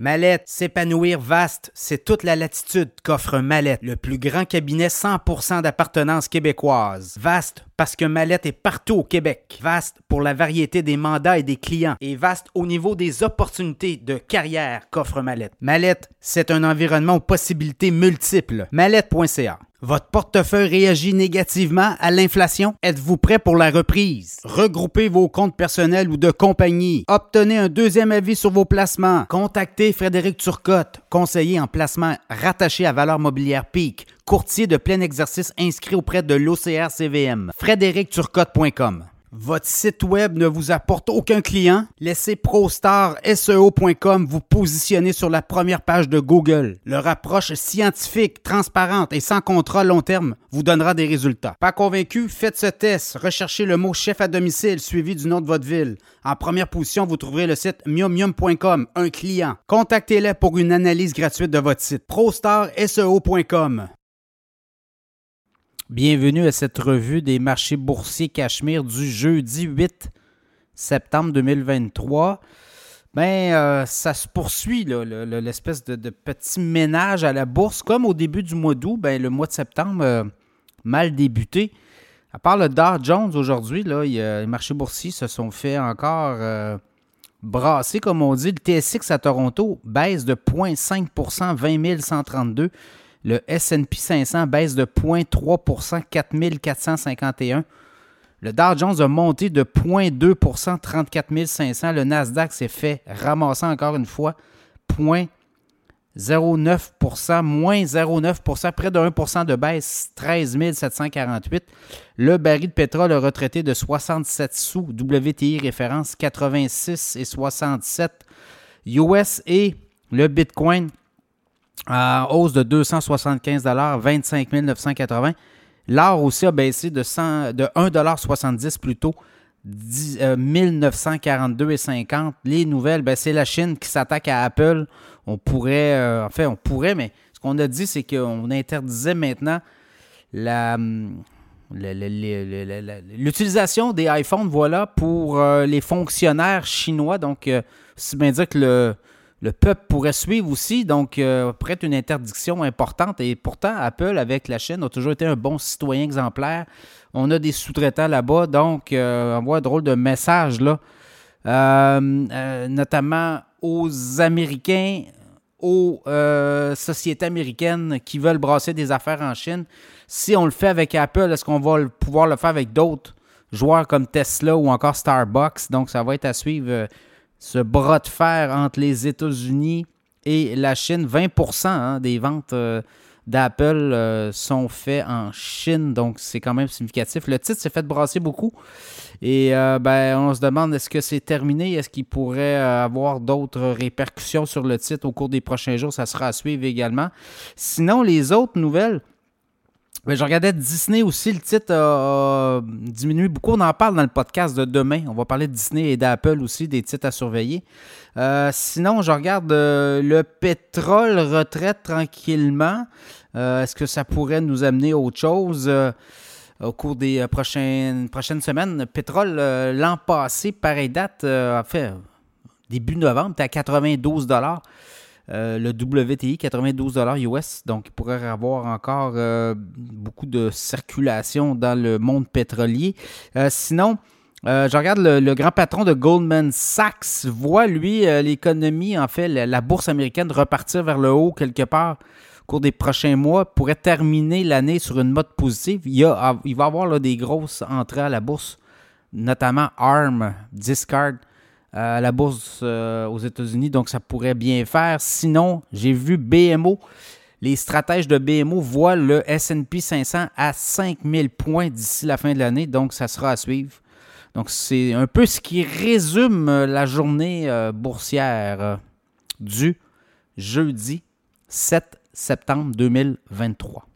Mallette, s'épanouir vaste, c'est toute la latitude qu'offre Mallette, le plus grand cabinet 100% d'appartenance québécoise. Vaste parce que Mallette est partout au Québec. Vaste pour la variété des mandats et des clients. Et vaste au niveau des opportunités de carrière qu'offre Mallette. Mallette, c'est un environnement aux possibilités multiples. Mallette.ca votre portefeuille réagit négativement à l'inflation? Êtes-vous prêt pour la reprise? Regroupez vos comptes personnels ou de compagnie. Obtenez un deuxième avis sur vos placements. Contactez Frédéric Turcotte, conseiller en placement rattaché à Valeur Mobilière Peak, courtier de plein exercice inscrit auprès de l'OCR CVM. FrédéricTurcotte.com votre site web ne vous apporte aucun client? Laissez ProStarSEO.com vous positionner sur la première page de Google. Leur approche scientifique, transparente et sans contrat long terme vous donnera des résultats. Pas convaincu? Faites ce test. Recherchez le mot chef à domicile suivi du nom de votre ville. En première position, vous trouverez le site miumium.com, un client. Contactez-les pour une analyse gratuite de votre site. ProStarSEO.com Bienvenue à cette revue des marchés boursiers Cachemire du jeudi 8 septembre 2023. Ben, euh, ça se poursuit, l'espèce de, petit ménage à la bourse. Comme au début du mois d'août, ben, le mois de septembre euh, mal débuté. À part le Dow Jones aujourd'hui, les marchés boursiers se sont fait encore euh, brasser, comme on dit. Le TSX à Toronto baisse de 0,5% 20 132. Le SP 500 baisse de 0,3% 4451. Le Dow Jones a monté de 0,2% 34 500. Le Nasdaq s'est fait ramasser encore une fois 0,09% moins 0,9% près de 1% de baisse, 13 748. Le baril de pétrole a retraité de 67 sous, WTI référence 86 et 67 US et le Bitcoin en hausse de 275 25 980 L'or aussi a baissé de, 100, de 1,70 plutôt, 1942,50 Les nouvelles, ben, c'est la Chine qui s'attaque à Apple. On pourrait, euh, en fait, on pourrait, mais ce qu'on a dit, c'est qu'on interdisait maintenant la, l'utilisation des iPhones, voilà, pour euh, les fonctionnaires chinois. Donc, euh, c'est bien dire que le, le peuple pourrait suivre aussi. Donc, euh, prête une interdiction importante. Et pourtant, Apple, avec la Chine, a toujours été un bon citoyen exemplaire. On a des sous-traitants là-bas. Donc, euh, on voit un drôle de message là. Euh, notamment aux Américains, aux sociétés américaines qui veulent brasser des affaires en Chine. Si on le fait avec Apple, est-ce qu'on va pouvoir le faire avec d'autres joueurs comme Tesla ou encore Starbucks? Donc, ça va être à suivre ce bras de fer entre les États-Unis et la Chine. 20% hein, des ventes euh, d'Apple euh, sont faites en Chine, donc c'est quand même significatif. Le titre s'est fait brasser beaucoup et euh, ben, on se demande est-ce que c'est terminé, est-ce qu'il pourrait avoir d'autres répercussions sur le titre au cours des prochains jours, ça sera à suivre également. Sinon, les autres nouvelles, je regardais Disney aussi, le titre a, diminué beaucoup. On en parle dans le podcast de demain. On va parler de Disney et d'Apple aussi, des titres à surveiller. Euh, sinon, je regarde euh, le pétrole retraite tranquillement. Euh, est-ce que ça pourrait nous amener à autre chose au cours des prochaines, prochaines semaines? Le pétrole, l'an passé, pareille date, a début novembre, était à 92 euh, le WTI, 92 US. Donc, il pourrait avoir encore euh, beaucoup de circulation dans le monde pétrolier. Euh, sinon, je regarde le, grand patron de Goldman Sachs voit, lui, l'économie, en fait, la, bourse américaine repartir vers le haut quelque part au cours des prochains mois, pourrait terminer l'année sur une mode positive. Il, y a, il va y avoir des grosses entrées à la bourse, notamment ARM, Discard, à la bourse euh, aux États-Unis, donc ça pourrait bien faire. Sinon, j'ai vu BMO. Les stratèges de BMO voient le SP 500 à 5000 points d'ici la fin de l'année, donc ça sera à suivre. Donc c'est un peu ce qui résume euh, la journée euh, boursière du jeudi 7 septembre 2023.